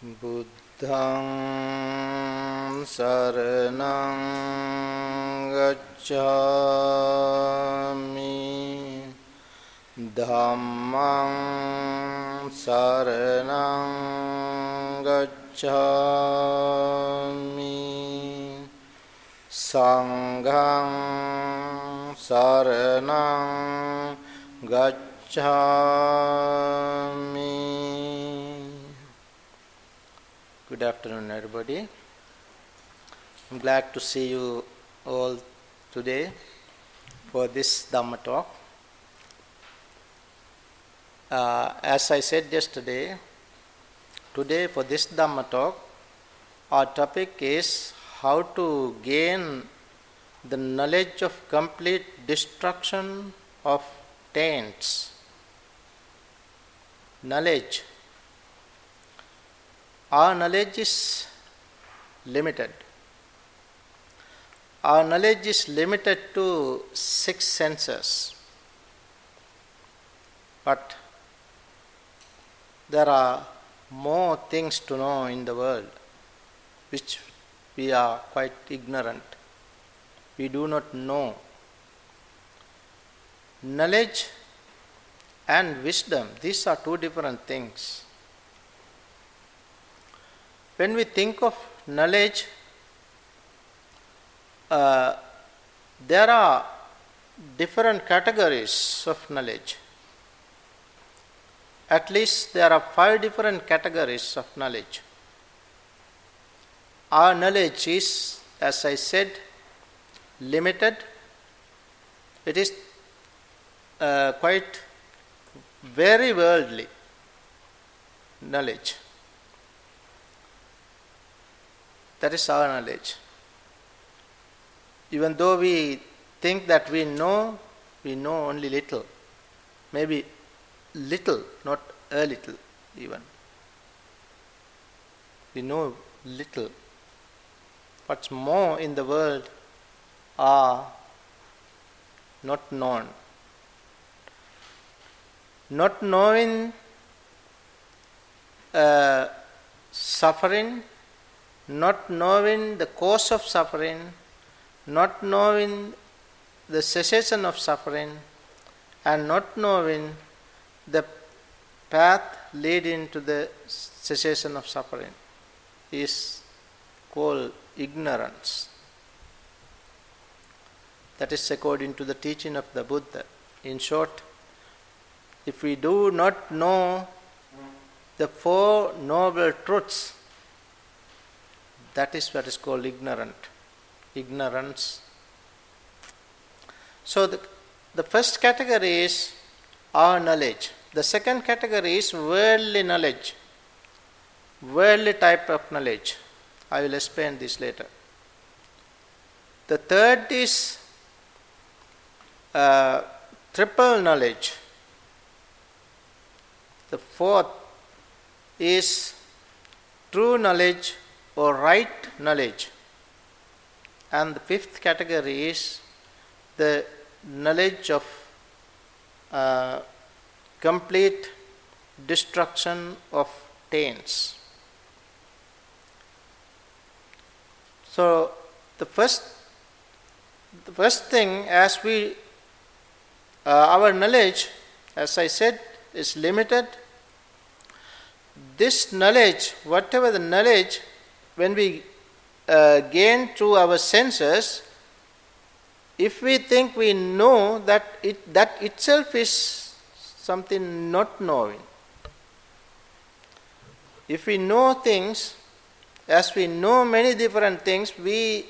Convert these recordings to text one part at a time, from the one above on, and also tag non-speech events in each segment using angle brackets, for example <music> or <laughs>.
බුද්ධං සරණං ගච්ඡාමි ධම්මං සරණං ගච්ඡාමි සංඝං සරණං ගච්ඡාමි Good afternoon, everybody. I'm glad to see you all today for this Dhamma talk. Uh, as I said yesterday, today for this Dhamma talk, our topic is how to gain the knowledge of complete destruction of taints. Knowledge our knowledge is limited. Our knowledge is limited to six senses. But there are more things to know in the world which we are quite ignorant. We do not know. Knowledge and wisdom, these are two different things. When we think of knowledge, uh, there are different categories of knowledge. At least there are five different categories of knowledge. Our knowledge is, as I said, limited. It is uh, quite very worldly knowledge. That is our knowledge. Even though we think that we know, we know only little. Maybe little, not a little even. We know little. What's more in the world are not known. Not knowing uh, suffering not knowing the cause of suffering, not knowing the cessation of suffering, and not knowing the path leading to the cessation of suffering is called ignorance. That is according to the teaching of the Buddha. In short, if we do not know the Four Noble Truths, that is what is called ignorant. Ignorance. So the, the first category is our knowledge. The second category is worldly knowledge. Worldly type of knowledge. I will explain this later. The third is uh, triple knowledge. The fourth is true knowledge or right knowledge. And the fifth category is the knowledge of uh, complete destruction of taints. So the first the first thing as we uh, our knowledge as I said is limited this knowledge whatever the knowledge when we uh, gain through our senses, if we think we know that it, that itself is something not knowing. If we know things, as we know many different things, we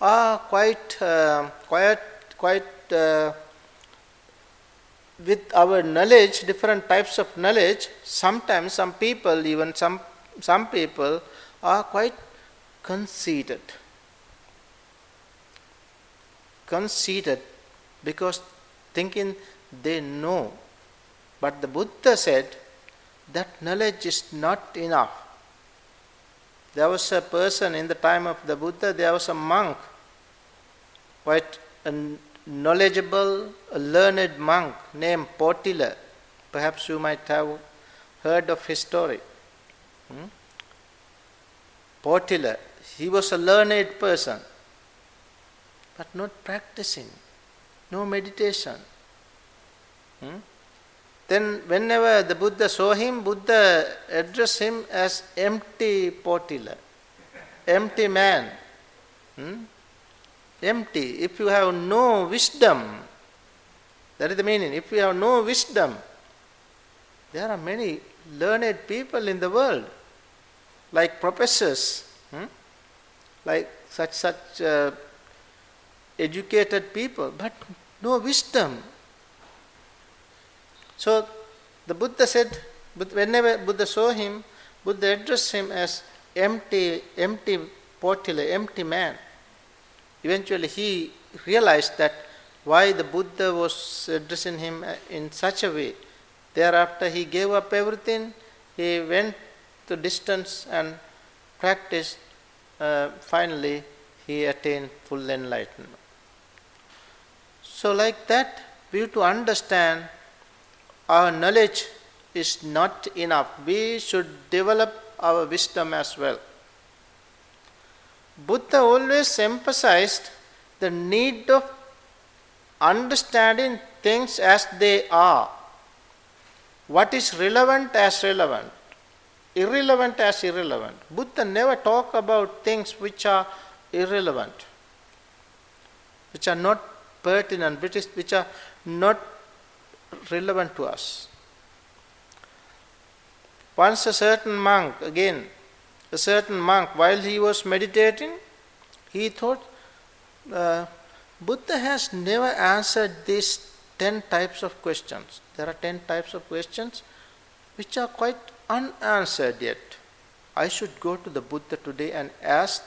are quite, uh, quite, quite uh, with our knowledge, different types of knowledge. Sometimes some people, even some some people, are quite conceited. Conceited because thinking they know. But the Buddha said that knowledge is not enough. There was a person in the time of the Buddha, there was a monk, quite a knowledgeable, a learned monk named Potila. Perhaps you might have heard of his story. Hmm? Potila, he was a learned person, but not practicing, no meditation. Hmm? Then, whenever the Buddha saw him, Buddha addressed him as empty potila, empty man. Hmm? Empty. If you have no wisdom, that is the meaning. If you have no wisdom, there are many learned people in the world, like professors, hmm? like such such uh, educated people, but no wisdom. So the Buddha said, whenever Buddha saw him, Buddha addressed him as empty, empty potila, empty man. Eventually he realized that why the Buddha was addressing him in such a way. Thereafter he gave up everything, he went to distance and practice, Uh, finally, he attained full enlightenment. So, like that, we have to understand our knowledge is not enough. We should develop our wisdom as well. Buddha always emphasized the need of understanding things as they are. What is relevant as relevant, irrelevant as irrelevant. Buddha never talk about things which are irrelevant, which are not pertinent, which are not relevant to us. Once a certain monk, again, a certain monk, while he was meditating, he thought, uh, Buddha has never answered these 10 types of questions. There are 10 types of questions which are quite unanswered yet. I should go to the Buddha today and ask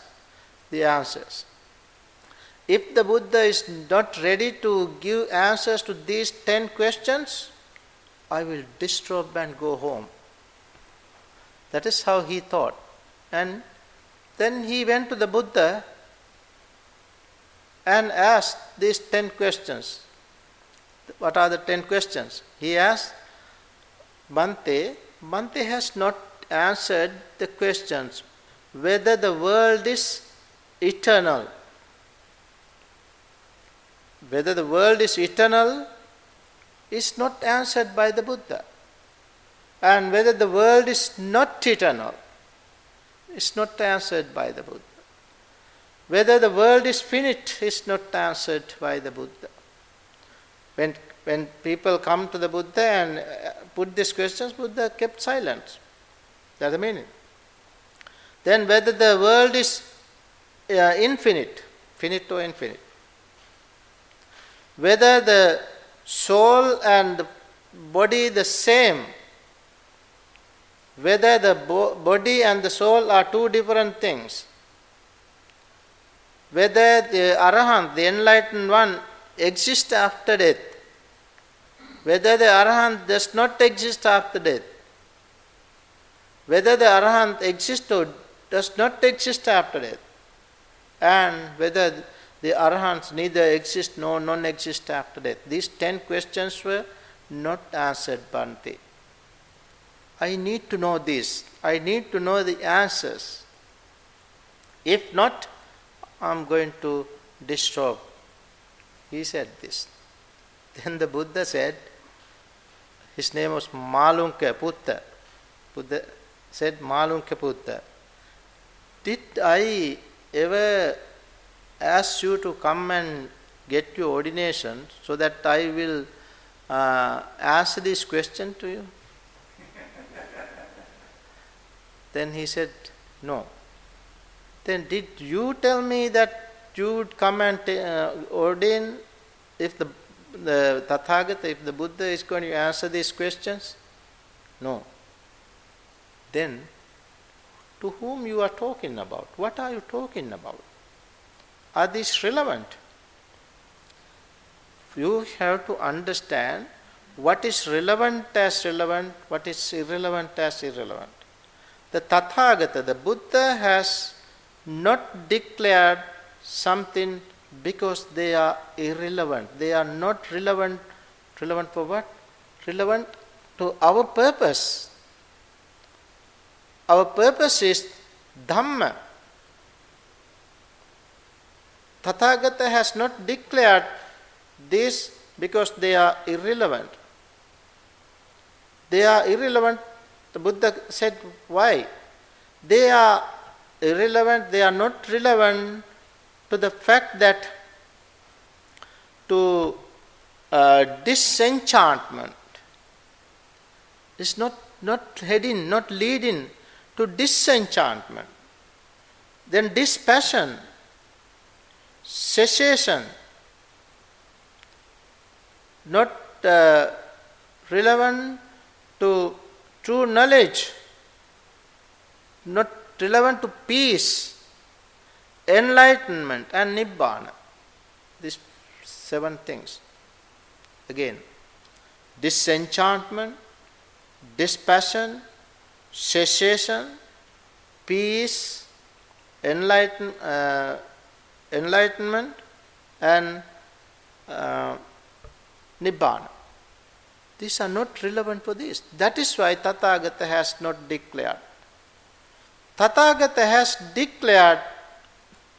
the answers. If the Buddha is not ready to give answers to these 10 questions, I will disrobe and go home. That is how he thought. And then he went to the Buddha and asked these 10 questions. What are the 10 questions? He asked, Bhante, Bhante has not answered the questions whether the world is eternal whether the world is eternal is not answered by the Buddha. And whether the world is not eternal is not answered by the Buddha. Whether the world is finite is not answered by the Buddha. When, when people come to the Buddha and uh, put these questions, Buddha kept silence. That's the meaning. Then whether the world is uh, infinite, finite or infinite, whether the soul and the body the same, whether the bo- body and the soul are two different things, whether the arahant, the enlightened one, exists after death, whether the arahant does not exist after death, whether the arahant exists or does not exist after death, and whether the arahants neither exist nor non exist after death. These ten questions were not answered, Bhante. I need to know this. I need to know the answers. If not, I'm going to disturb. He said this. <laughs> Then the Buddha said, his name was Malunka Putta. Buddha said Malunka Putta. Did I ever ask you to come and get your ordination so that I will uh, this question to you? <laughs> then he said, No. Then did you tell me that you would come and uh, ordain if the, the Tathagata, if the Buddha is going to answer these questions? No. Then, to whom you are talking about? What are you talking about? Are these relevant? You have to understand what is relevant as relevant, what is irrelevant as irrelevant. The Tathagata, the Buddha, has not declared something because they are irrelevant. They are not relevant. Relevant for what? Relevant to our purpose. Our purpose is Dhamma. Tathagata has not declared this because they are irrelevant. They are irrelevant. The Buddha said, why? They are irrelevant, they are not relevant to the fact that to uh, disenchantment is not, not heading, not leading to disenchantment. Then dispassion, cessation, not uh, relevant to true knowledge, not relevant to peace, enlightenment, and nibbana. These seven things. Again, disenchantment, dispassion, cessation, peace, enlighten, uh, enlightenment, and uh, nibbana. These are not relevant for this. That is why Tathagata has not declared. Tathagata has declared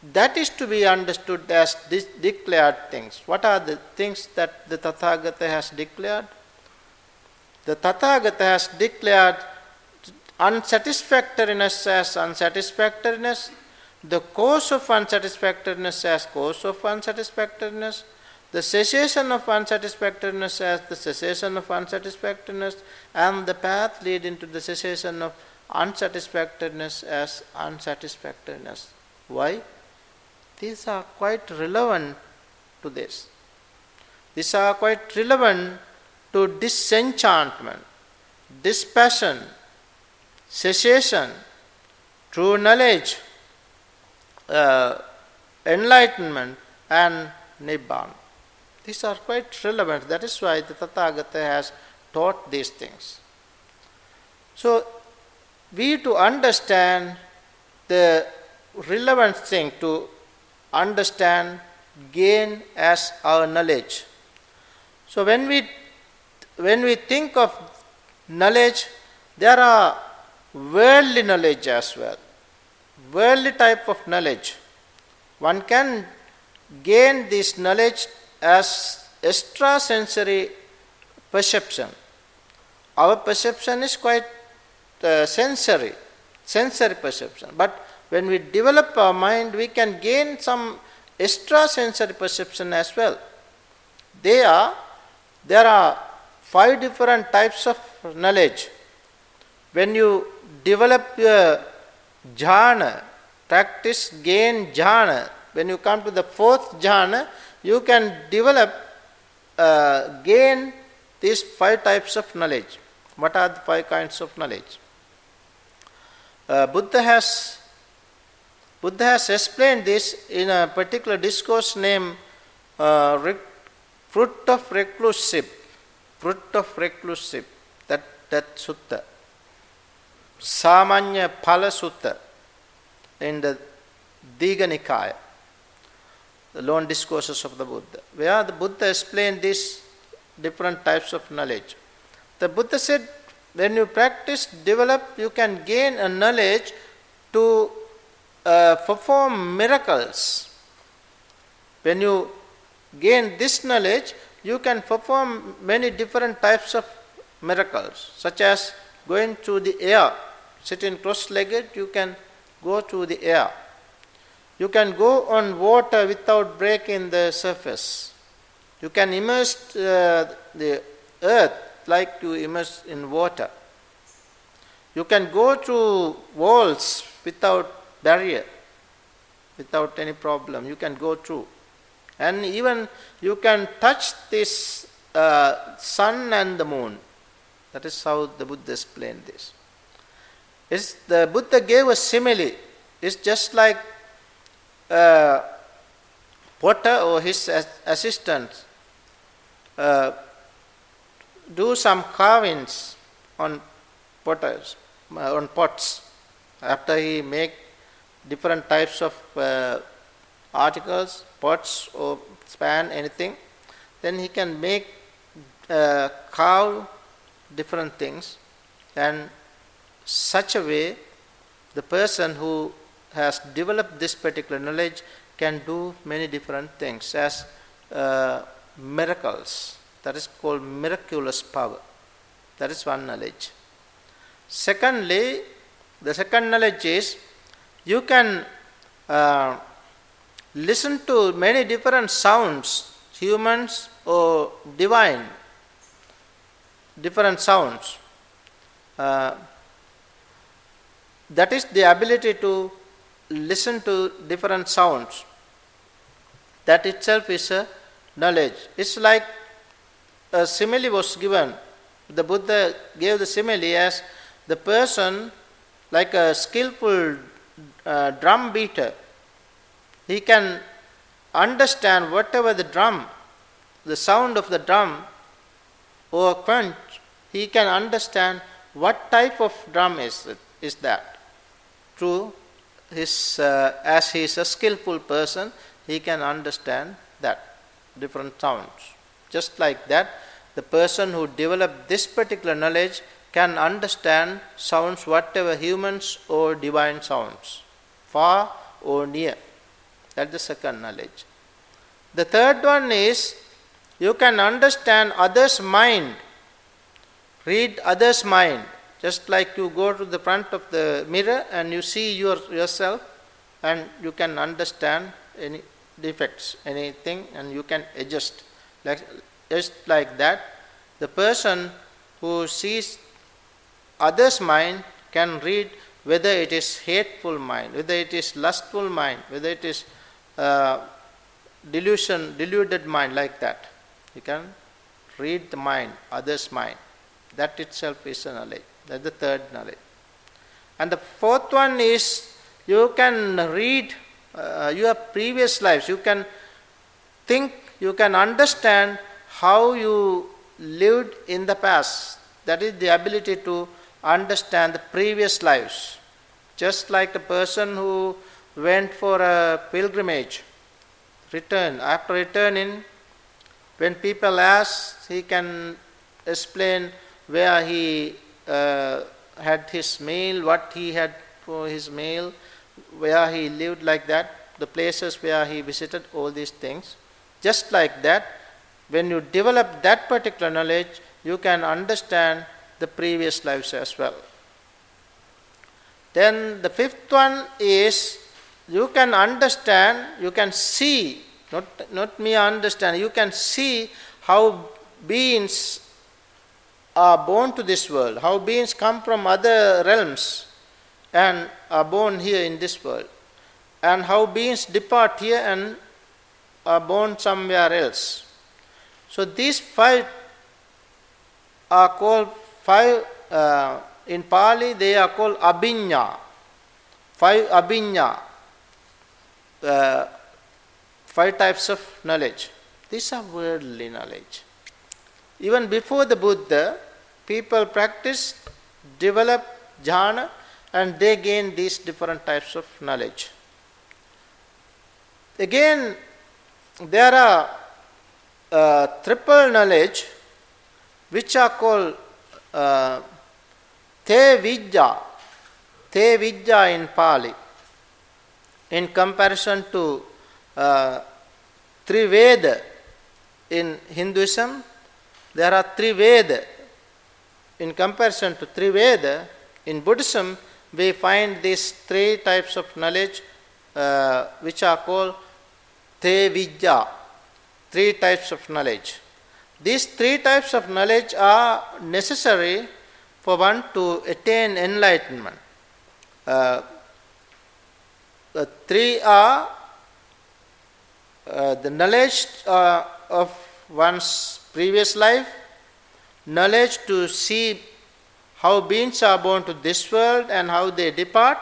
that is to be understood as declared things. What are the things that the Tathagata has declared? The Tathagata has declared unsatisfactoriness as unsatisfactoriness, the cause of unsatisfactoriness as cause of unsatisfactoriness, the cessation of unsatisfactoriness as the cessation of unsatisfactoriness, and the path leading to the cessation of unsatisfactoriness as unsatisfactoriness. Why? These are quite relevant to this. These are quite relevant to disenchantment, dispassion, cessation, true knowledge, uh, enlightenment, and nibbana. These are quite relevant. That is why the Tathagata has taught these things. So, we to understand the relevant thing to understand, gain as our knowledge. So when we when we think of knowledge, there are worldly knowledge as well. Worldly type of knowledge. One can gain this knowledge as extrasensory perception. Our perception is quite uh, sensory, sensory perception. But when we develop our mind, we can gain some extra sensory perception as well. They are, there are five different types of knowledge. When you develop your jhana, practice, gain jhana, when you come to the fourth jhana, you can develop, uh, gain these five types of knowledge. What are the five kinds of knowledge? Uh, Buddha has Buddha has explained this in a particular discourse named uh, Fruit of Recluseship. Fruit of Recluseship. That, that sutta. Samanya Phala Sutta in the Digha Nikaya, the long discourses of the Buddha, where the Buddha explained these different types of knowledge. The Buddha said, when you practice, develop, you can gain a knowledge to uh, perform miracles. When you gain this knowledge, you can perform many different types of miracles, such as going through the air. Sitting cross legged, you can go through the air. You can go on water without breaking the surface. You can immerse uh, the earth like you immerse in water. You can go through walls without barrier without any problem. You can go through. And even you can touch this uh, sun and the moon. That is how the Buddha explained this. It's, the Buddha gave a simile. It's just like uh, Potter or his assistant uh, do some carvings on potters, uh, on pots. After he make different types of uh, articles, pots or span, anything, then he can make uh, carve different things and such a way the person who has developed this particular knowledge can do many different things as uh, miracles. That is called miraculous power. That is one knowledge. Secondly, the second knowledge is you can uh, listen to many different sounds, humans or divine, different sounds. Uh, that is the ability to listen to different sounds. That itself is a knowledge. It's like a simile was given. The Buddha gave the simile as the person, like a skillful drum beater, he can understand whatever the drum, the sound of the drum or quench, he can understand what type of drum is, it, is that. Through his, uh, as he is a skillful person, he can understand that, different sounds. Just like that, the person who developed this particular knowledge can understand sounds, whatever humans or divine sounds, far or near. That's the second knowledge. The third one is you can understand others' mind, read others' mind. Just like you go to the front of the mirror and you see your, yourself and you can understand any defects, anything, and you can adjust. Like, just like that, the person who sees others' mind can read whether it is hateful mind, whether it is lustful mind, whether it is uh, delusion, deluded mind like that. You can read the mind, others' mind. That itself is a knowledge. That's the third knowledge. And the fourth one is you can read uh, your previous lives. You can think, you can understand how you lived in the past. That is the ability to understand the previous lives. Just like the person who went for a pilgrimage, return. After returning, when people ask, he can explain where he uh, had his meal, what he had for his meal, where he lived like that, the places where he visited, all these things. Just like that, when you develop that particular knowledge, you can understand the previous lives as well. Then the fifth one is you can understand, you can see, not, not me understand, you can see how beings are born to this world, how beings come from other realms and are born here in this world, and how beings depart here and are born somewhere else. So these five are called five, uh, in Pali they are called abhinya, five abhinya uh, five types of knowledge. These are worldly knowledge. Even before the Buddha, people practiced, developed jhana, and they gain these different types of knowledge. Again, there are uh, triple knowledge which are called te vidya in Pali in comparison to uh, Triveda in Hinduism, there are three Veda. In comparison to three Veda, in Buddhism, we find these three types of knowledge which are called Te Vidya, three types of knowledge. These three types of knowledge are necessary for one to attain enlightenment. Uh, the three are uh, the knowledge uh, of one's previous life, knowledge to see how beings are born to this world and how they depart,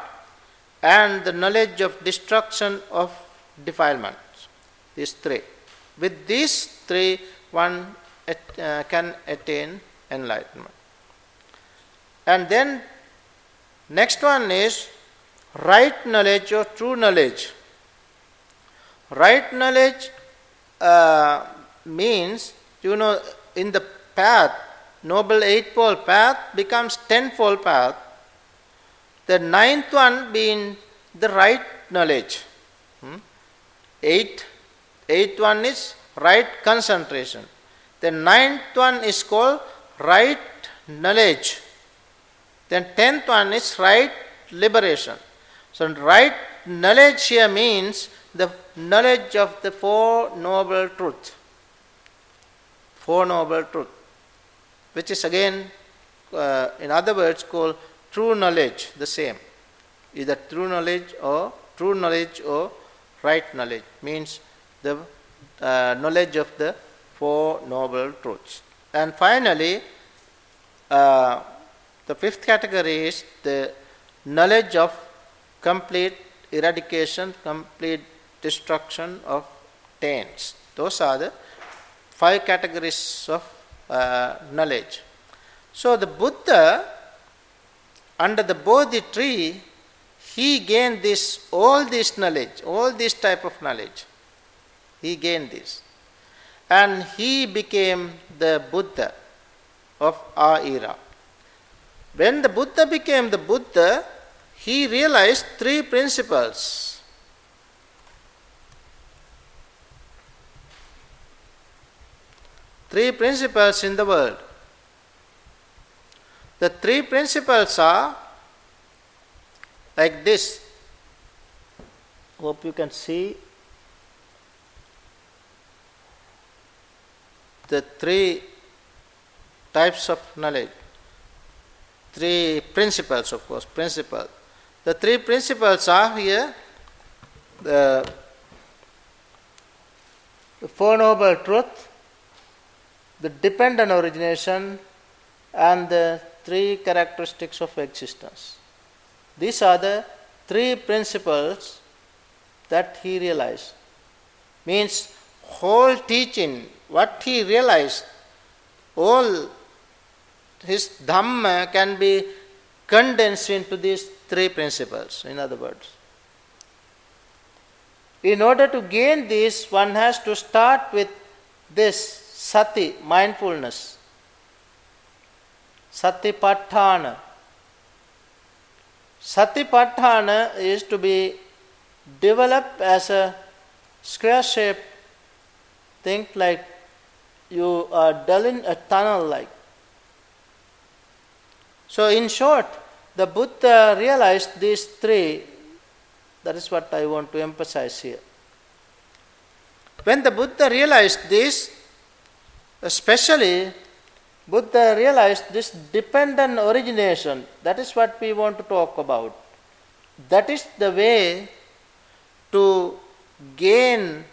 and the knowledge of destruction of defilement. These three. With these three, one uh, can attain enlightenment. And then, next one is right knowledge or true knowledge. Right knowledge uh, means, you know, in the path, Noble Eightfold Path becomes Tenfold Path. The ninth one being the right knowledge. Hmm? Eight, eighth one is right concentration. The ninth one is called right knowledge. Then tenth one is right liberation. So right knowledge here means the knowledge of the Four Noble Truths. Four Noble Truths, which is again, uh, in other words, called true knowledge, the same. Either true knowledge or true knowledge or right knowledge means the uh, knowledge of the Four Noble Truths. And finally, uh, the fifth category is the knowledge of complete eradication, complete destruction of taints. Those are the five categories of uh, knowledge. So the Buddha, under the Bodhi tree, he gained this all this knowledge, all this type of knowledge. He gained this. And he became the Buddha of our era. When the Buddha became the Buddha, he realized three principles. Three principles in the world. The three principles are like this. Hope you can see the three types of knowledge. Three principles, of course, principle. The three principles are here the, the Four Noble Truth, the dependent origination, and the three characteristics of existence. These are the three principles that he realized. Means whole teaching, what he realized, all his Dhamma can be condensed into these three principles, in other words. In order to gain this, one has to start with this sati, mindfulness, satipatthana. Satipatthana is to be developed as a square shaped thing like you are drilling a tunnel like. So, in short, the Buddha realized these three. That is what I want to emphasize here. When the Buddha realized this, especially Buddha realized this dependent origination. That is what we want to talk about. That is the way to gain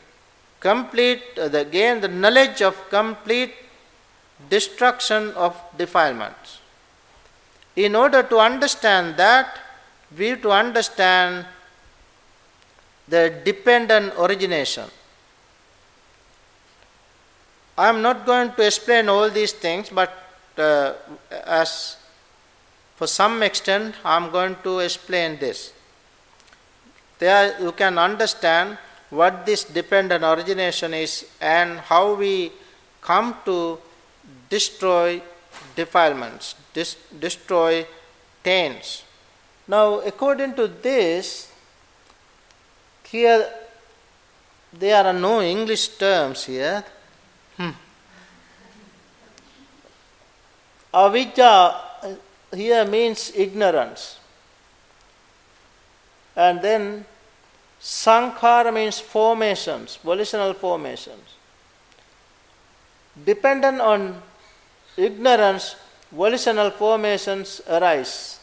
complete uh, the gain the knowledge of complete destruction of defilements. In order to understand that, we have to understand the dependent origination. I am not going to explain all these things, but uh, as for some extent, I am going to explain this. There you can understand what this dependent origination is and how we come to destroy defilements, dis- destroy taints. Now, according to this, here there are no English terms here. Hmm. Avijja uh, here means ignorance. And then sankhara means formations, volitional formations. Dependent on ignorance, volitional formations arise.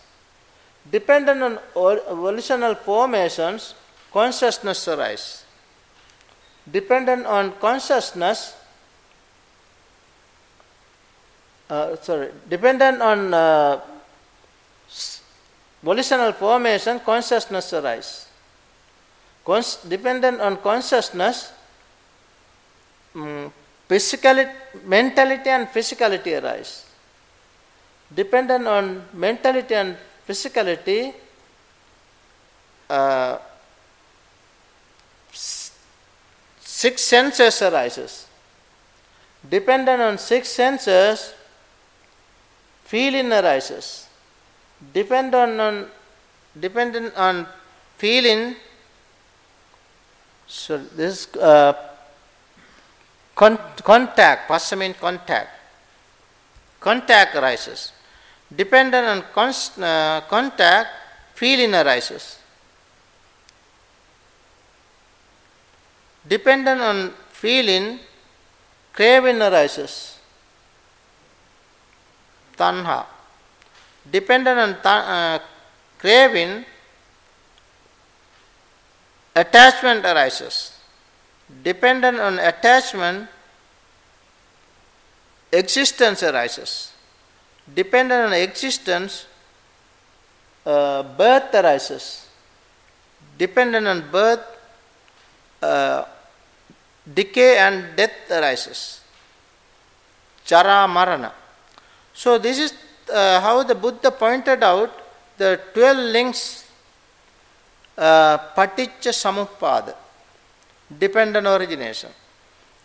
Dependent on volitional formations, consciousness arises. Dependent on consciousness, uh, sorry, dependent on uh, volitional formation, consciousness arises. Cons- dependent on consciousness, um, physicality, mentality and physicality arise. Dependent on mentality and physicality, uh, six senses arises. Dependent on six senses, feeling arises. Dependent on dependent on feeling. So this uh, con- contact, phassa means contact. Contact arises. Dependent on con- uh, contact, feeling arises. Dependent on feeling, craving arises. Tanha. Dependent on ta- uh, craving, attachment arises. Dependent on attachment, existence arises. Dependent on existence, uh, birth arises. Dependent on birth, uh, decay and death arises. Jara marana. So, this is uh, how the Buddha pointed out the 12 links uh, paticca samuppada, dependent origination.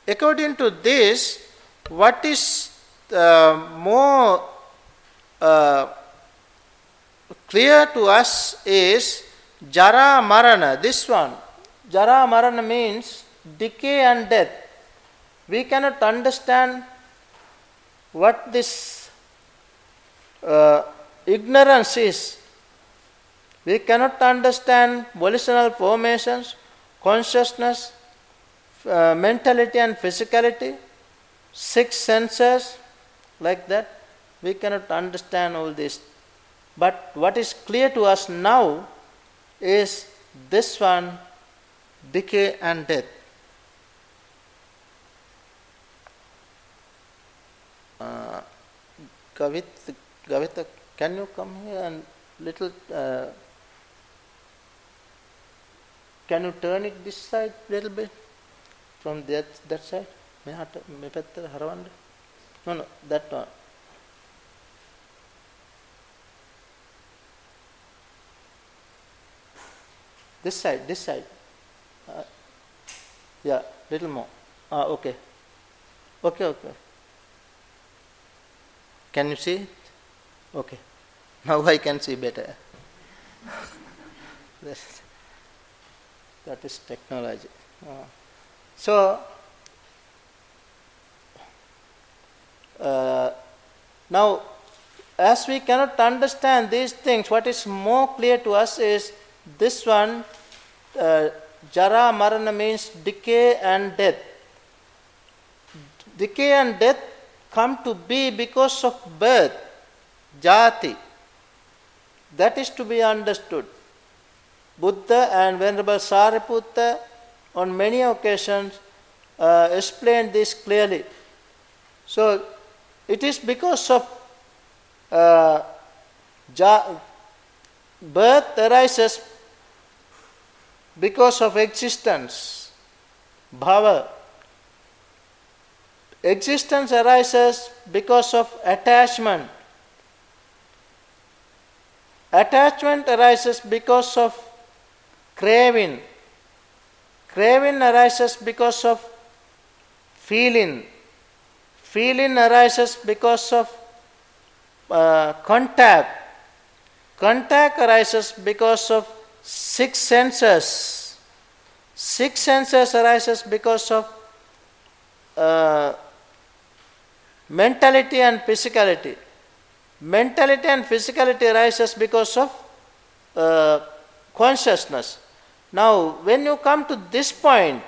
According to this, what is uh, more uh, clear to us is jara marana, this one. Jara marana means decay and death. We cannot understand what this uh, ignorance is. We cannot understand volitional formations, consciousness, uh, mentality and physicality, six senses, like that. We cannot understand all this. But what is clear to us now is this one decay and death. Uh, Gavit, Gavita, can you come here and little, uh, can you turn it this side little bit from that, that side? මෙහාට මේ පැත්තට හරවන්න. No, no, that one. This side, this side. Uh, yeah, little more. Ah, okay. Okay, okay. Can you see it? Okay. Now I can see better. <laughs> That's, technology. Uh, so, uh, now as we cannot understand these things, what is more clear to us is this one, uh, Jara Marana means decay and death. Decay and death come to be because of birth, jati. That is to be understood. Buddha and Venerable Sariputta on many occasions uh, explained this clearly. So, it is because of uh, ja- birth arises because of existence, bhava. Existence arises because of attachment. Attachment arises because of craving. Craving arises because of feeling. Feeling arises because of uh, contact. Contact arises because of six senses. Six senses arises because of uh, mentality and physicality. Mentality and physicality arises because of uh, consciousness. Now, when you come to this point,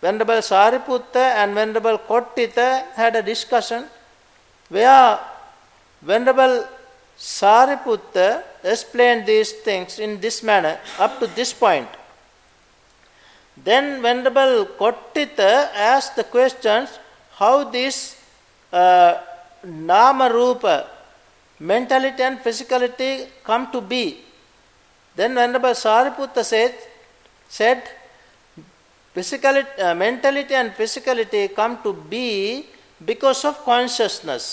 Venerable Sariputta and Venerable Kotthita had a discussion where Venerable Sariputta explained these things in this manner up to this point. Then Venerable Kotthita asked the questions how this uh, Nama Rupa, mentality and physicality come to be. Then Venerable Sariputta said, said physicality, uh, mentality and physicality come to be because of consciousness.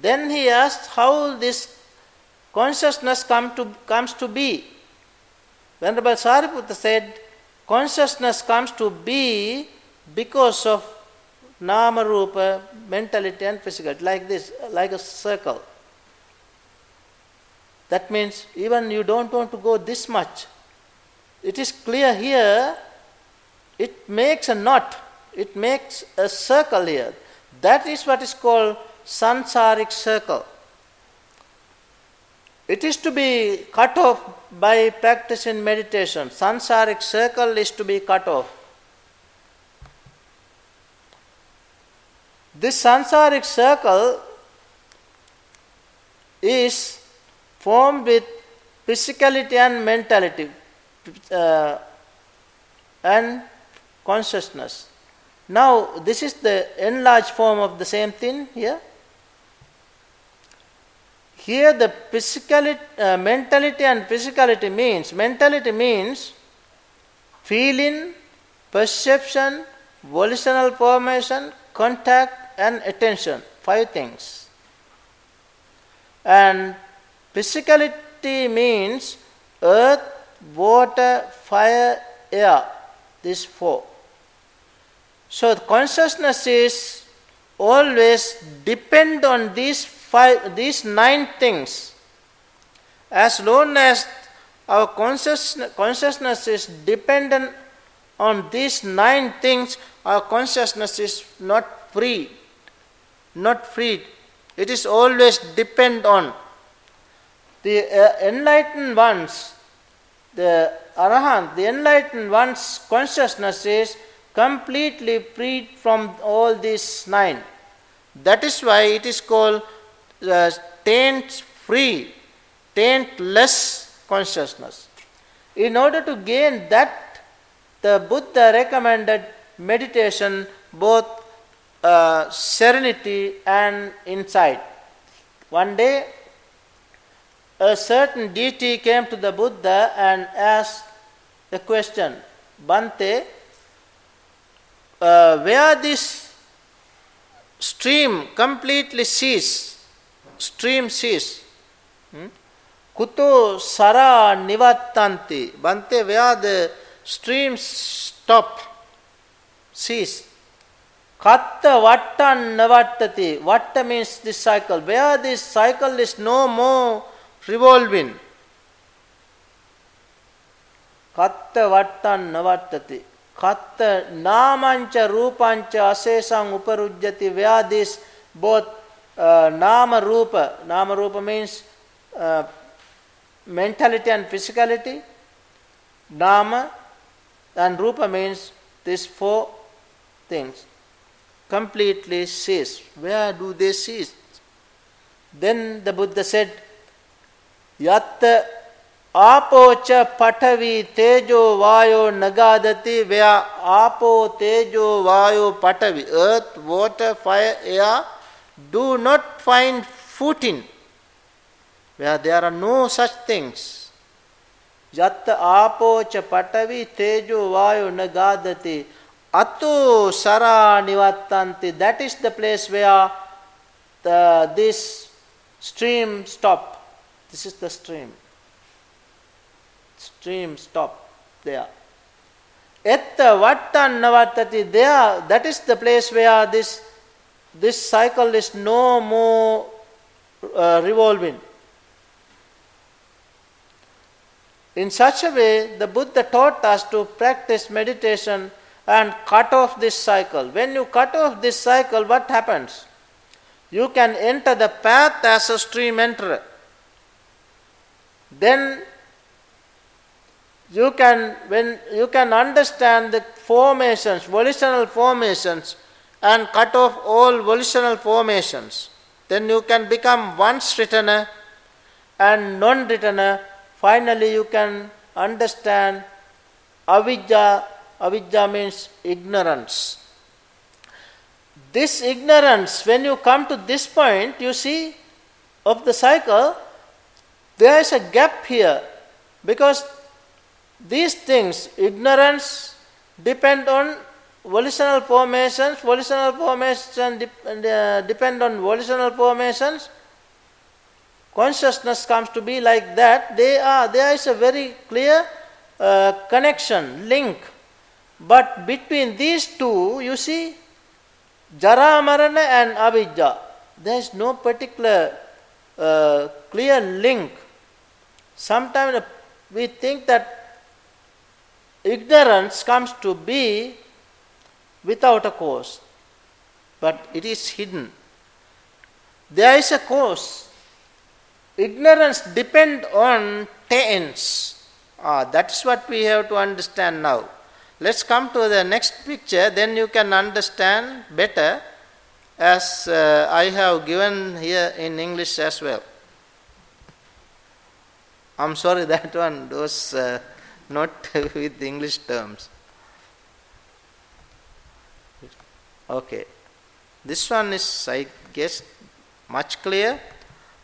Then he asked how this consciousness come to, comes to be. Venerable Sariputta said, consciousness comes to be because of nama rupa, mentality and physicality, like this, like a circle. That means even you don't want to go this much. It is clear here, it makes a knot, it makes a circle here. That is what is called sansaric circle. It is to be cut off by practice practicing meditation. Sansaric circle is to be cut off. This sansaric circle is formed with physicality and mentality uh, and consciousness. Now, this is the enlarged form of the same thing here. Here, the physicality, uh, mentality and physicality means mentality means feeling, perception, volitional formation, contact, and attention. Five things. And physicality means earth, water, fire, air. These four. So consciousness is always depend on these five, these nine things, as long as our consciousness, consciousness is dependent on these nine things, our consciousness is not free. Not free. It is always depend on the uh, enlightened ones, the arahant, the enlightened ones' consciousness is completely freed from all these nine. That is why it is called uh, taint free, taintless consciousness. In order to gain that, the Buddha recommended meditation, both uh, serenity and insight. One day, a certain deity came to the Buddha and asked a question Bhante, uh, where this stream completely ceases, stream cease. Hmm? Kuto sara nivattanti. Bhante, where the streams stop, cease. Katta vattan navattati. Vatta means this cycle. Where this cycle is no more revolving. Katta vattan navattati. Katta namancha rupancha asesang uparujjati. Where this both uh, nama rupa, nama rupa means uh, mentality and physicality. Nama and rupa means these four things. Completely cease. Where do they cease? Then the Buddha said, යත්ත ආපෝච පඨවි තේජෝ වායෝ නගාදති වයා ආපෝ තේජෝ වායෝ පඨවි. Earth water fire air do not find footing where there are no such things. යත්ත ආපෝච පඨවි තේජෝ වායෝ නගාදති. අතෝ සරා නිවත්තන්ති. That is the place where the, this stream stop. This is the stream. Stream stop there. Etta vattan navattati there. That is the place where this this cycle is no more uh, revolving. In such a way, the Buddha taught us to practice meditation and cut off this cycle. When you cut off this cycle, what happens? You can enter the path as a stream enterer. Then you can when you can understand the formations, volitional formations and cut off all volitional formations, then you can become once returner and non returner. Finally, you can understand avidya. Avidya means ignorance. This ignorance, when you come to this point, you see of the cycle, there is a gap here because these things, ignorance, depend on volitional formations, volitional formations uh, depend on volitional formations. Consciousness comes to be like that. They are there is a very clear uh, connection, link. But between these two, you see, Jara Marana and Avidya, there is no particular uh, clear link. Sometimes we think that ignorance comes to be without a cause, but it is hidden. There is a cause. Ignorance depends on tense. Ah, that's what we have to understand now. Let's come to the next picture, then you can understand better as uh, I have given here in English as well. I'm sorry <laughs> that one was uh, not <laughs> with English terms. Okay. This one is, I guess, much clear.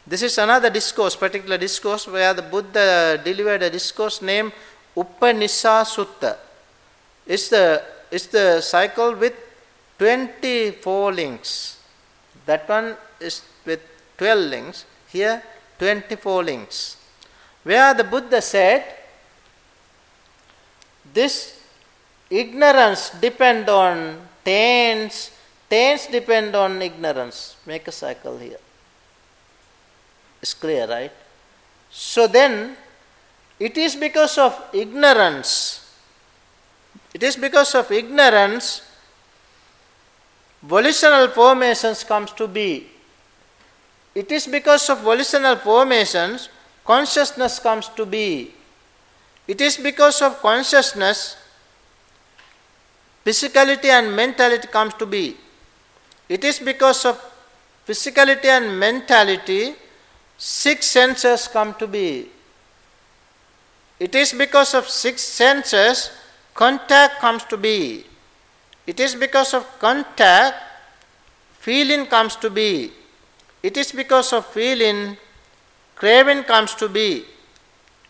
This is another discourse, particular discourse, where the Buddha delivered a discourse named Upanisa Sutta. It's the, it's the cycle with 24 links. That one is with 12 links. Here, 24 links. Where the Buddha said, this ignorance depend on taints, taints depend on ignorance. Make a cycle here. It's clear, right? So then, it is because of ignorance it is because of ignorance volitional formations comes to be. It is because of volitional formations consciousness comes to be. It is because of consciousness physicality and mentality comes to be. It is because of physicality and mentality six senses come to be. It is because of six senses contact comes to be. It is because of contact feeling comes to be. It is because of feeling craving comes to be.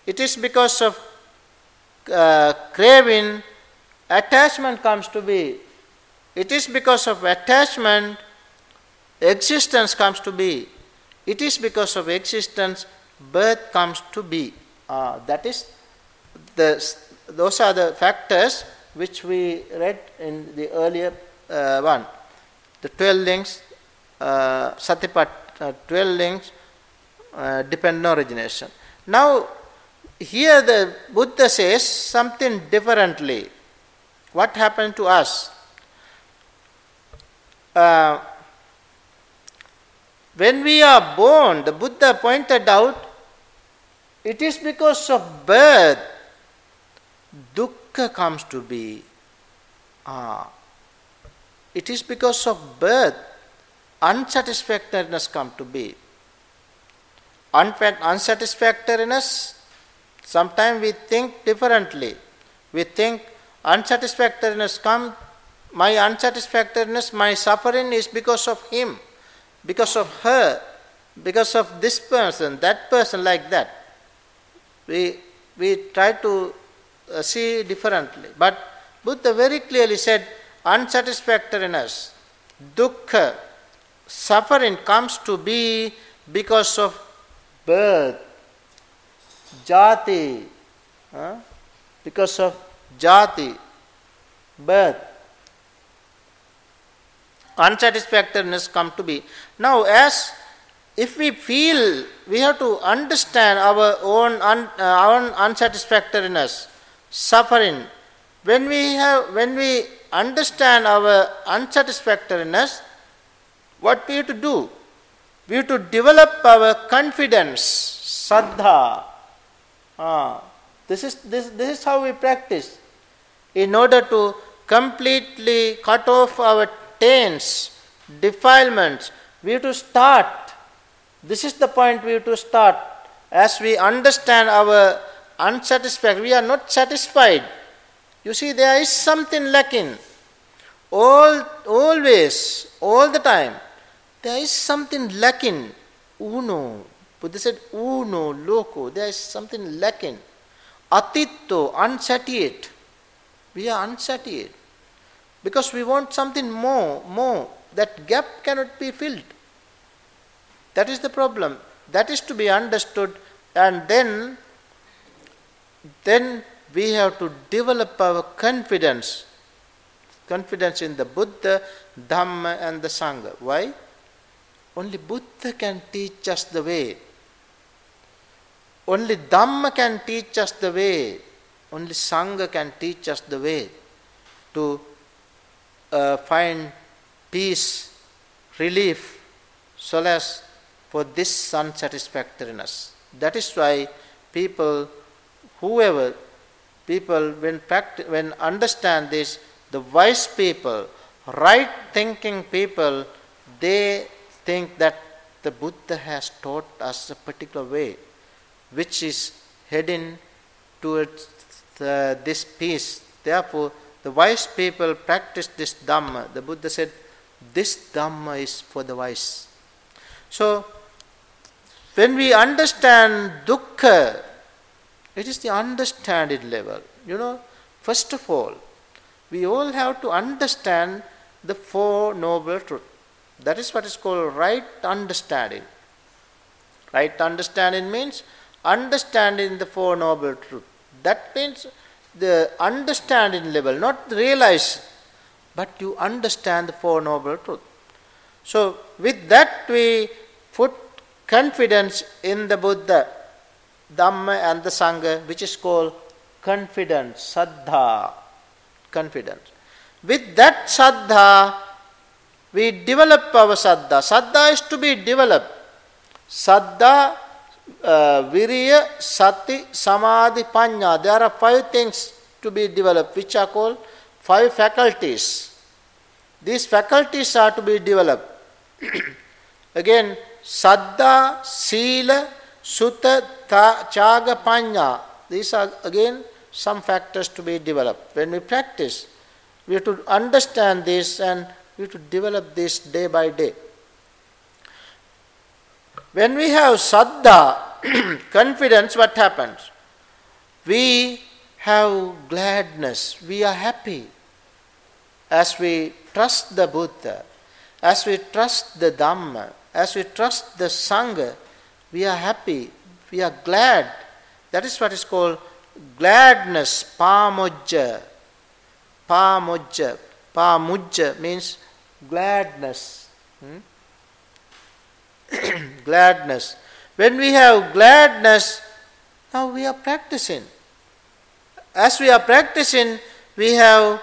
It is because of uh, craving attachment comes to be. It is because of attachment existence comes to be. It is because of existence birth comes to be. Uh, that is the those are the factors which we read in the earlier uh, one. The 12 links, uh, Satipat, uh, 12 links, uh, dependent origination. Now, here the Buddha says something differently. What happened to us? Uh, when we are born, the Buddha pointed out, it is because of birth dukkha comes to be. Ah, it is because of birth unsatisfactoriness come to be. Unsatisfactoriness, sometimes we think differently. We think unsatisfactoriness come, my unsatisfactoriness, my suffering is because of him, because of her, because of this person, that person, like that. We, we try to uh, see differently. But Buddha very clearly said unsatisfactoriness, dukkha, suffering comes to be because of birth, jati, uh, because of jati, birth. Unsatisfactoriness come to be. Now, as if we feel we have to understand our own un, uh, own unsatisfactoriness suffering. When we have when we understand our unsatisfactoriness, what we have to do? We have to develop our confidence, saddha. Ah, this is this, this is how we practice. In order to completely cut off our taints, defilements, we have to start. This is the point we have to start. As we understand our unsatisfied. We are not satisfied. You see, there is something lacking. All, always, all the time, there is something lacking. Uno. Buddha said, Uno, loco. There is something lacking. Atitto, unsatiate. We are unsatiate. Because we want something more, more. That gap cannot be filled. That is the problem. That is to be understood, and then then we have to develop our confidence confidence in the buddha dhamma and the sangha why only buddha can teach us the way only Dhamma can teach us the way, only Sangha can teach us the way to uh, find peace, relief, solace for this unsatisfactoriness. That is why people, whoever, people when, practi- when understand this, the wise people, right thinking people, they think that the Buddha has taught us a particular way which is heading towards the, this peace. Therefore, the wise people practice this Dhamma. The Buddha said, This Dhamma is for the wise. So, when we understand dukkha, it is the understanding level. You know, first of all, we all have to understand the Four Noble Truths. That is what is called right understanding. Right understanding means understanding the Four Noble Truths. That means the understanding level, not realize, but you understand the Four Noble Truths. So, with that, we put confidence in the Buddha, Dhamma, and the Sangha, which is called confidence, saddha, confidence. With that saddha, we develop our saddha. Saddha is to be developed. Saddha, uh, viriya, sati, samadhi, panya. There are five things to be developed, which are called five faculties. These faculties are to be developed. <clears throat> Again, saddha, sila, sutta, ta, chaga, panya. These are again some factors to be developed. When we practice, we have to understand this and we have to develop this day by day. When we have saddha, <clears throat> confidence, what happens? We have gladness, we are happy as we trust the Buddha, as we trust the Dhamma, as we trust the Sangha, we are happy, we are glad. That is what is called gladness, pamojja. Pamojja. Pamujja means gladness. Hmm? <clears throat> gladness. When we have gladness, now we are practicing. As we are practicing, we have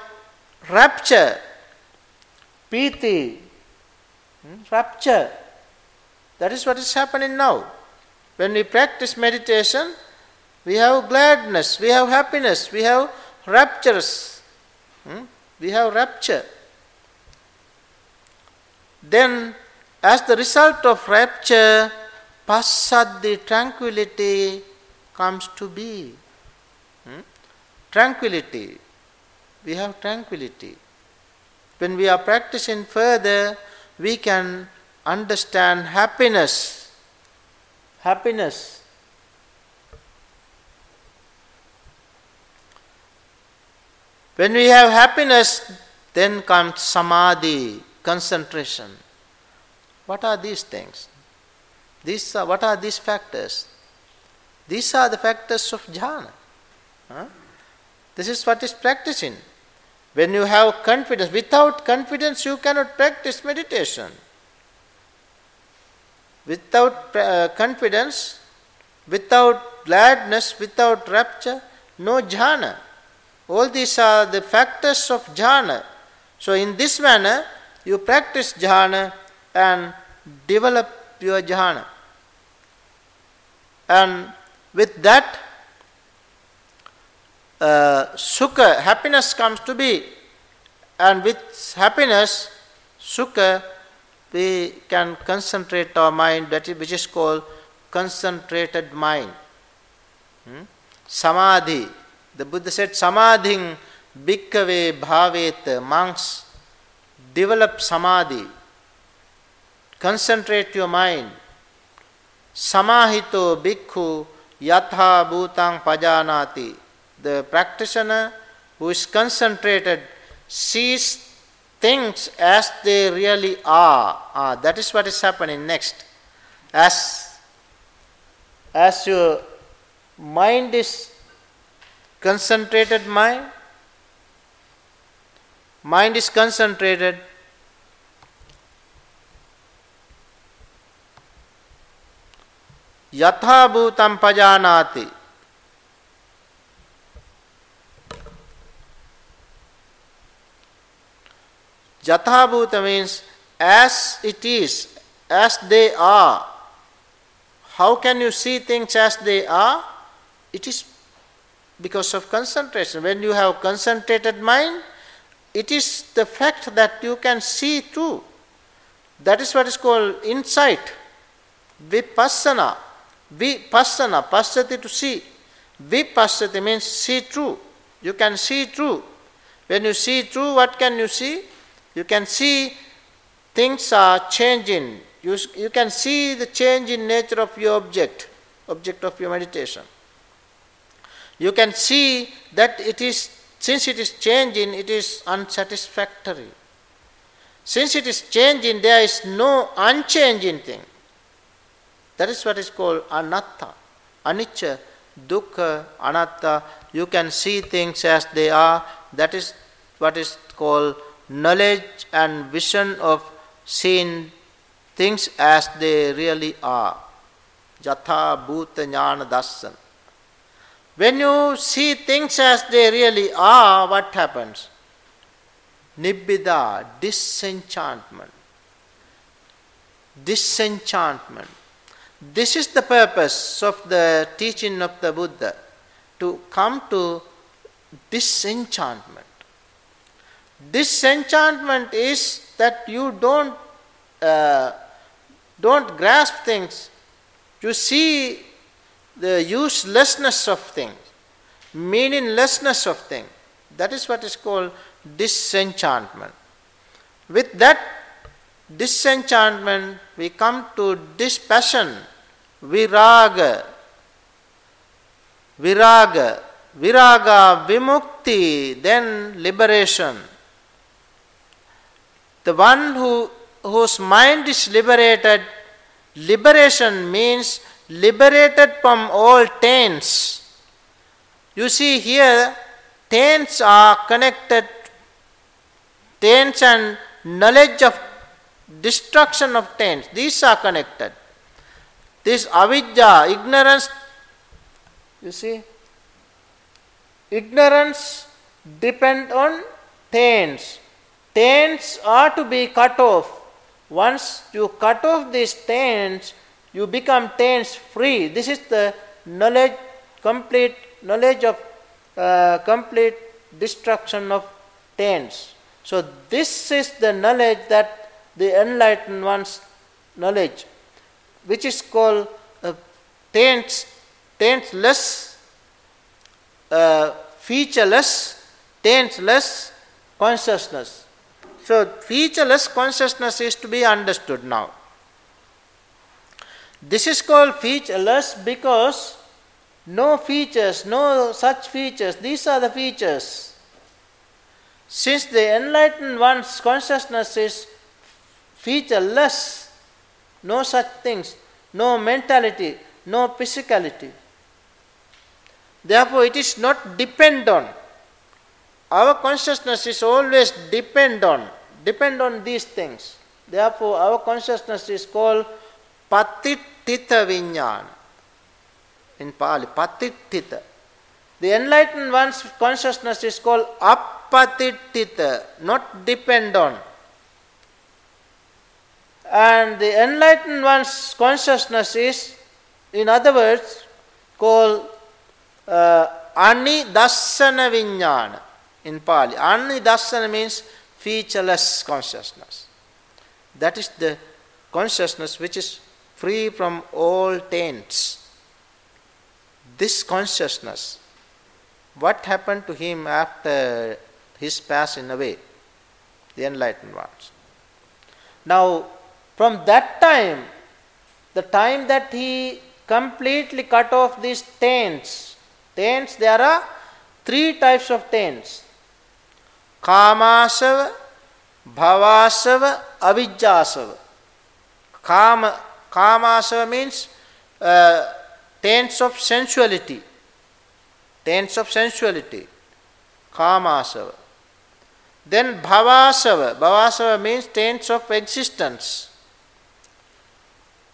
rapture, piti, hmm? rapture. That is what is happening now. When we practice meditation, we have gladness, we have happiness, we have raptures. Hmm? We have rapture. Then, as the result of rapture, passaddhi, tranquility comes to be. Hmm? Tranquility. We have tranquility. When we are practicing further, we can understand happiness. Happiness. When we have happiness, then comes samadhi, concentration. What are these things? These are, what are these factors? These are the factors of jhana. Huh? This is what is practicing. When you have confidence, without confidence, you cannot practice meditation. Without uh, confidence, without gladness, without rapture, no jhana. All these are the factors of jhana. So, in this manner, you practice jhana and develop your jhana. And with that, uh, sukha, happiness comes to be. And with happiness, sukha, we can concentrate our mind, that is, which is called concentrated mind. Hmm? Samadhi. The Buddha said, Samadhing bhikkhave bhavet. Monks, develop samadhi. Concentrate your mind. Samahito bhikkhu yatha bhutang pajanati the practitioner who is concentrated sees things as they really are. Ah, that is what is happening next. As, as your mind is concentrated mind, mind is concentrated, bhutam pajanati. Yathabhuta means as it is, as they are. How can you see things as they are? It is because of concentration. When you have concentrated mind, it is the fact that you can see too. That is what is called insight. Vipassana. Vipassana. Passati to see. Vipassati means see true. You can see true. When you see true, what can you see? You can see things are changing. You, you can see the change in nature of your object, object of your meditation. You can see that it is, since it is changing, it is unsatisfactory. Since it is changing, there is no unchanging thing. That is what is called anatta. Anicca, dukkha, anatta. You can see things as they are. That is what is called knowledge and vision of seeing things as they really are. Jatha Bhuta Jnana Darsana. When you see things as they really are, what happens? Nibbida, disenchantment. Disenchantment. This is the purpose of the teaching of the Buddha to come to disenchantment. Disenchantment is that you don't uh, don't grasp things. You see the uselessness of things, meaninglessness of things. That is what is called disenchantment. With that disenchantment, we come to dispassion, viraga, viraga, viraga, vimukti, then liberation. The one who, whose mind is liberated, liberation means liberated from all taints. You see here, taints are connected, taints and knowledge of destruction of taints, these are connected. This avidya, ignorance, you see, ignorance depend on taints. Taints are to be cut off. Once you cut off these taints, you become taints free. This is the knowledge, complete knowledge of uh, complete destruction of taints. So, this is the knowledge that the enlightened one's knowledge, which is called uh, taints, taintless, uh, featureless, taintless consciousness. So, featureless consciousness is to be understood now. This is called featureless because no features, no such features, these are the features. Since the enlightened one's consciousness is featureless, no such things, no mentality, no physicality. Therefore, it is not depend on. Our consciousness is always depend on, depend on these things. Therefore, our consciousness is called patittita vinyana. In Pali, patittita. The enlightened one's consciousness is called apatittita, not depend on. And the enlightened one's consciousness is, in other words, called uh, anidassana vinyana in Pali. Anidassana means featureless consciousness. That is the consciousness which is free from all taints. This consciousness, what happened to him after his passing away? The enlightened ones. Now, from that time, the time that he completely cut off these taints, taints, there are three types of taints Kamasava, Bhavasava, Avijjasava. Kama, Kamasava means uh, taints of sensuality. Taints of sensuality. Kamasava. Then Bhavasava. Bhavasava means taints of existence.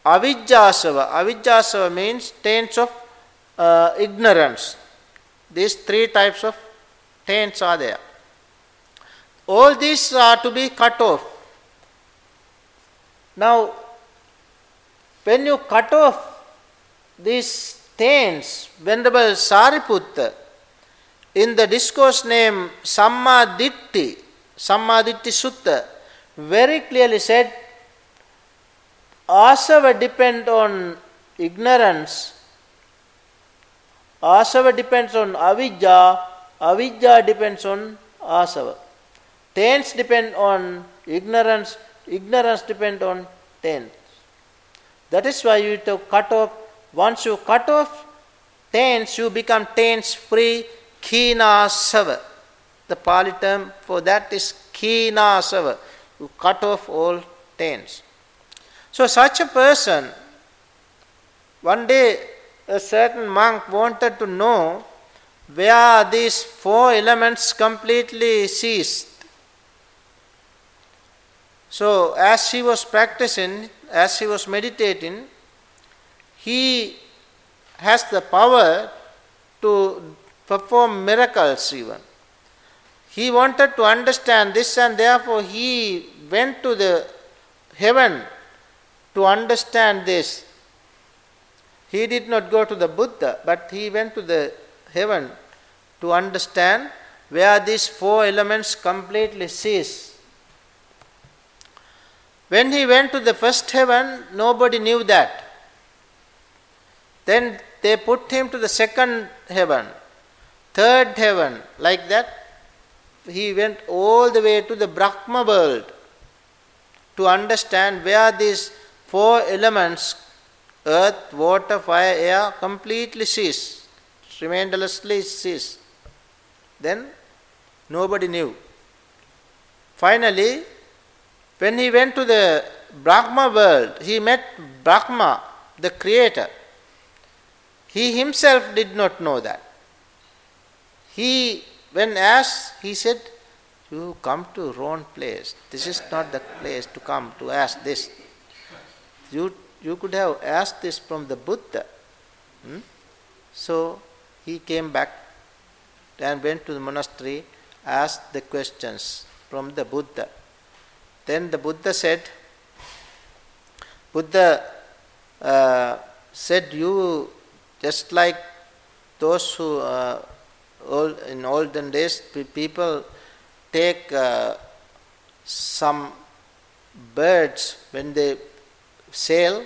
avijjasava. Avijjasava means taints of uh, ignorance. These three types of taints are there. All these are to be cut off. Now, when you cut off these taints, Venerable Sariputta, in the discourse named Samma Ditti, Samma Ditti Sutta, very clearly said, asava depend on ignorance, asava depends on avijja, avijja depends on asava. Taints depend on ignorance, ignorance depend on taints. That is why you have to cut off. Once you cut off taints, you become taints free. Kina sava. The Pali term for that is kina sava. You cut off all taints. So, such a person, one day a certain monk wanted to know where these four elements completely ceased. So, as he was practicing, as he was meditating, he has the power to perform miracles even. He wanted to understand this and therefore he went to the heaven to understand this. He did not go to the Buddha, but he went to the heaven to understand where these four elements completely cease. When he went to the first heaven, nobody knew that. Then they put him to the second heaven, third heaven, like that. He went all the way to the Brahma world to understand where these four elements earth, water, fire, air completely cease, tremendously cease. Then nobody knew. Finally, when he went to the Brahma world, he met Brahma, the creator. He himself did not know that. He, when asked, he said, You come to wrong place. This is not the place to come to ask this. You, you could have asked this from the Buddha. Hmm? So he came back and went to the monastery, asked the questions from the Buddha. Then the Buddha said, Buddha uh, said, You just like those who, uh, old, in olden days, people take uh, some birds when they sail,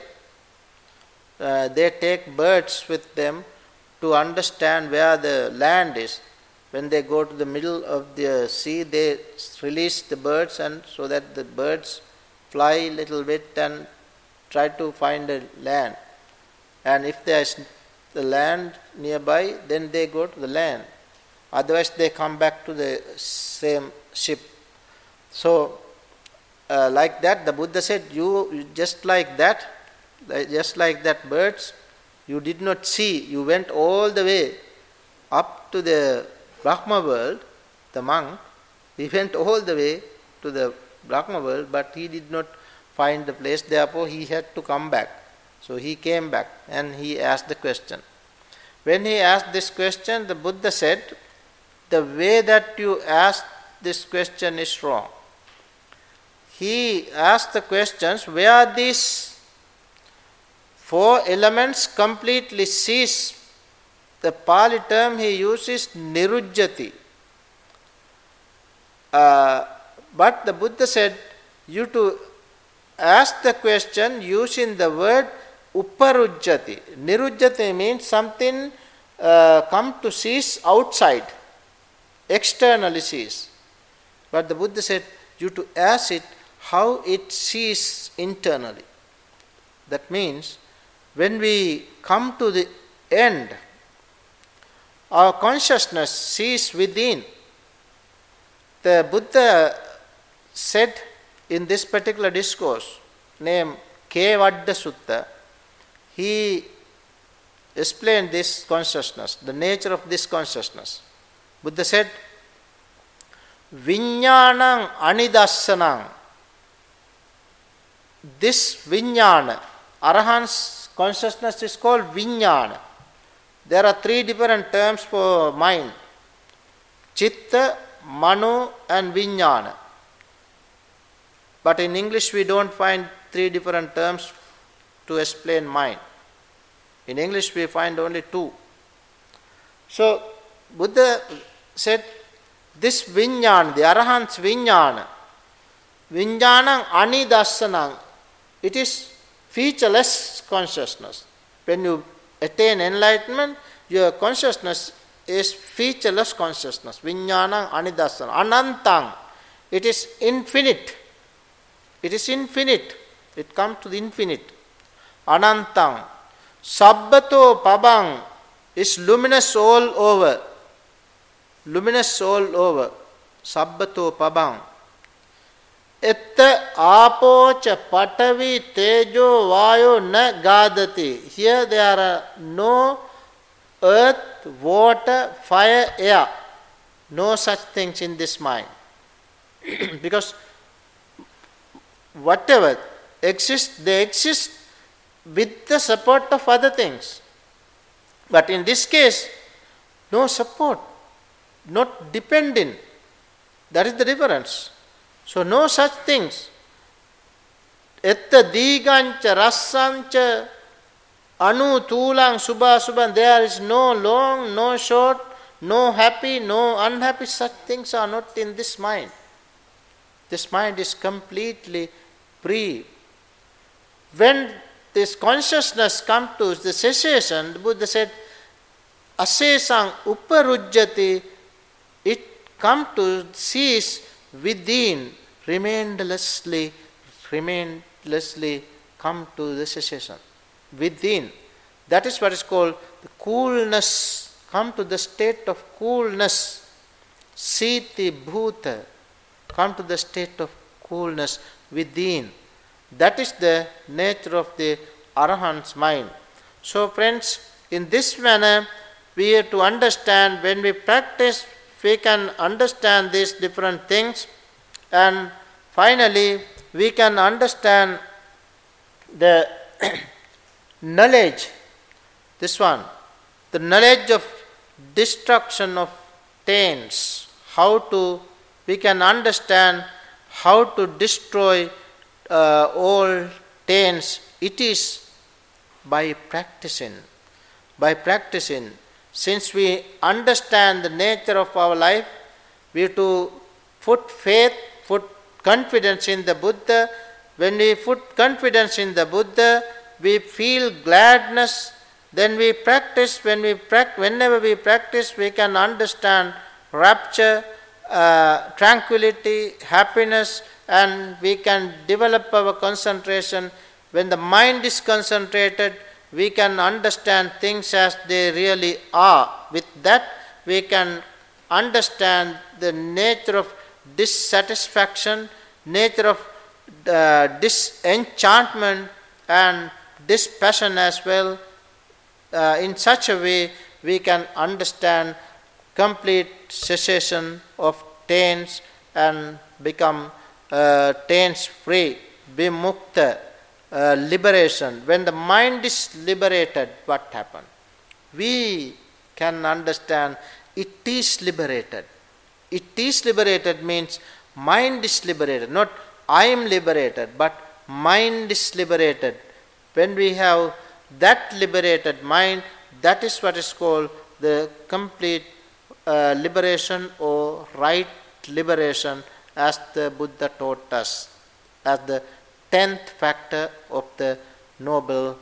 uh, they take birds with them to understand where the land is when they go to the middle of the sea, they release the birds, and so that the birds fly a little bit and try to find a land. And if there is the land nearby, then they go to the land. Otherwise, they come back to the same ship. So, uh, like that, the Buddha said, you just like that, just like that birds, you did not see, you went all the way up to the Brahma world, the monk, he went all the way to the Brahma world, but he did not find the place, therefore he had to come back. So he came back and he asked the question. When he asked this question, the Buddha said, The way that you asked this question is wrong. He asked the questions where these four elements completely cease the Pali term he uses nirujjati. Uh, but the Buddha said you to ask the question using the word uparujjati. Nirujjati means something uh, come to cease outside, externally cease. But the Buddha said you to ask it how it ceases internally. That means when we come to the end, our consciousness sees within. The Buddha said in this particular discourse, named Kevadda Sutta, he explained this consciousness, the nature of this consciousness. Buddha said, Vinyanam anidassanam. This vinyana, Arahant's consciousness is called Vijnana. There are three different terms for mind Chitta, Mano, and Vijnana. But in English, we don't find three different terms to explain mind. In English, we find only two. So, Buddha said, This Vijnana, the Arahant's Vijnana, Vijnanam Anidassanam, it is featureless consciousness. When you attain enlightenment, your consciousness is featureless consciousness. Vijnanam Anidassanam. Anantang, it is infinite. It is infinite. It comes to the infinite. Anantang. Sabbato Pabang is luminous all over. Luminous all over. Sabbato Pabang. එත්ත ආපෝච පටවි තේජෝ වායෝ න ගාදති here there are no earth water fire air no such things in this mind <clears throat> because whatever exists they exist with the support of other things but in this case no support not dependent that is the difference so, no such things. Etta digancha rasancha, anu tulang subha subhan. There is no long, no short, no happy, no unhappy. Such things are not in this mind. This mind is completely free. When this consciousness comes to the cessation, the Buddha said, Asesang uparujjati, it come to cease within remainlessly, remainlessly come to the cessation. Within. That is what is called the coolness. Come to the state of coolness. Siti bhuta. Come to the state of coolness within. That is the nature of the Arahant's mind. So, friends, in this manner, we have to understand when we practice we can understand these different things and finally we can understand the <clears throat> knowledge this one the knowledge of destruction of taints. How to we can understand how to destroy uh, all taints. It is by practicing by practicing. Since we understand the nature of our life, we have to put faith, put confidence in the Buddha. When we put confidence in the Buddha, we feel gladness. Then we practice. When we practice, whenever we practice, we can understand rapture, uh, tranquility, happiness, and we can develop our concentration. When the mind is concentrated, we can understand things as they really are. With that, we can understand the nature of dissatisfaction, nature of uh, disenchantment, and dispassion as well. Uh, in such a way, we can understand complete cessation of taints and become uh, taints free, vimukta uh, liberation, when the mind is liberated, what happens? We can understand it is liberated. It is liberated means mind is liberated, not I am liberated, but mind is liberated. When we have that liberated mind, that is what is called the complete uh, liberation or right liberation as the Buddha taught us, as the tenth factor of the noble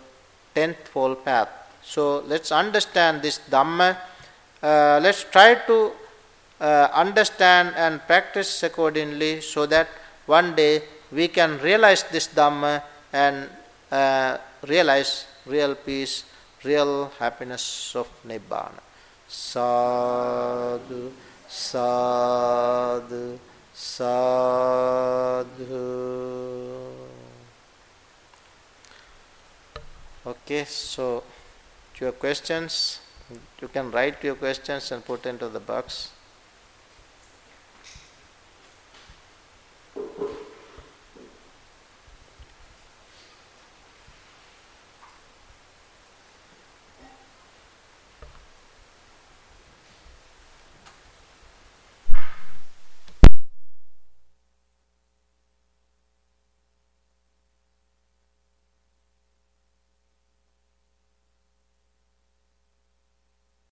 tenthfold path. So let's understand this Dhamma. Uh, let's try to uh, understand and practice accordingly so that one day we can realize this Dhamma and uh, realize real peace, real happiness of Nibbana. Sadhu, sadhu, sadhu. Okay, so your questions, you can write your questions and put into the box.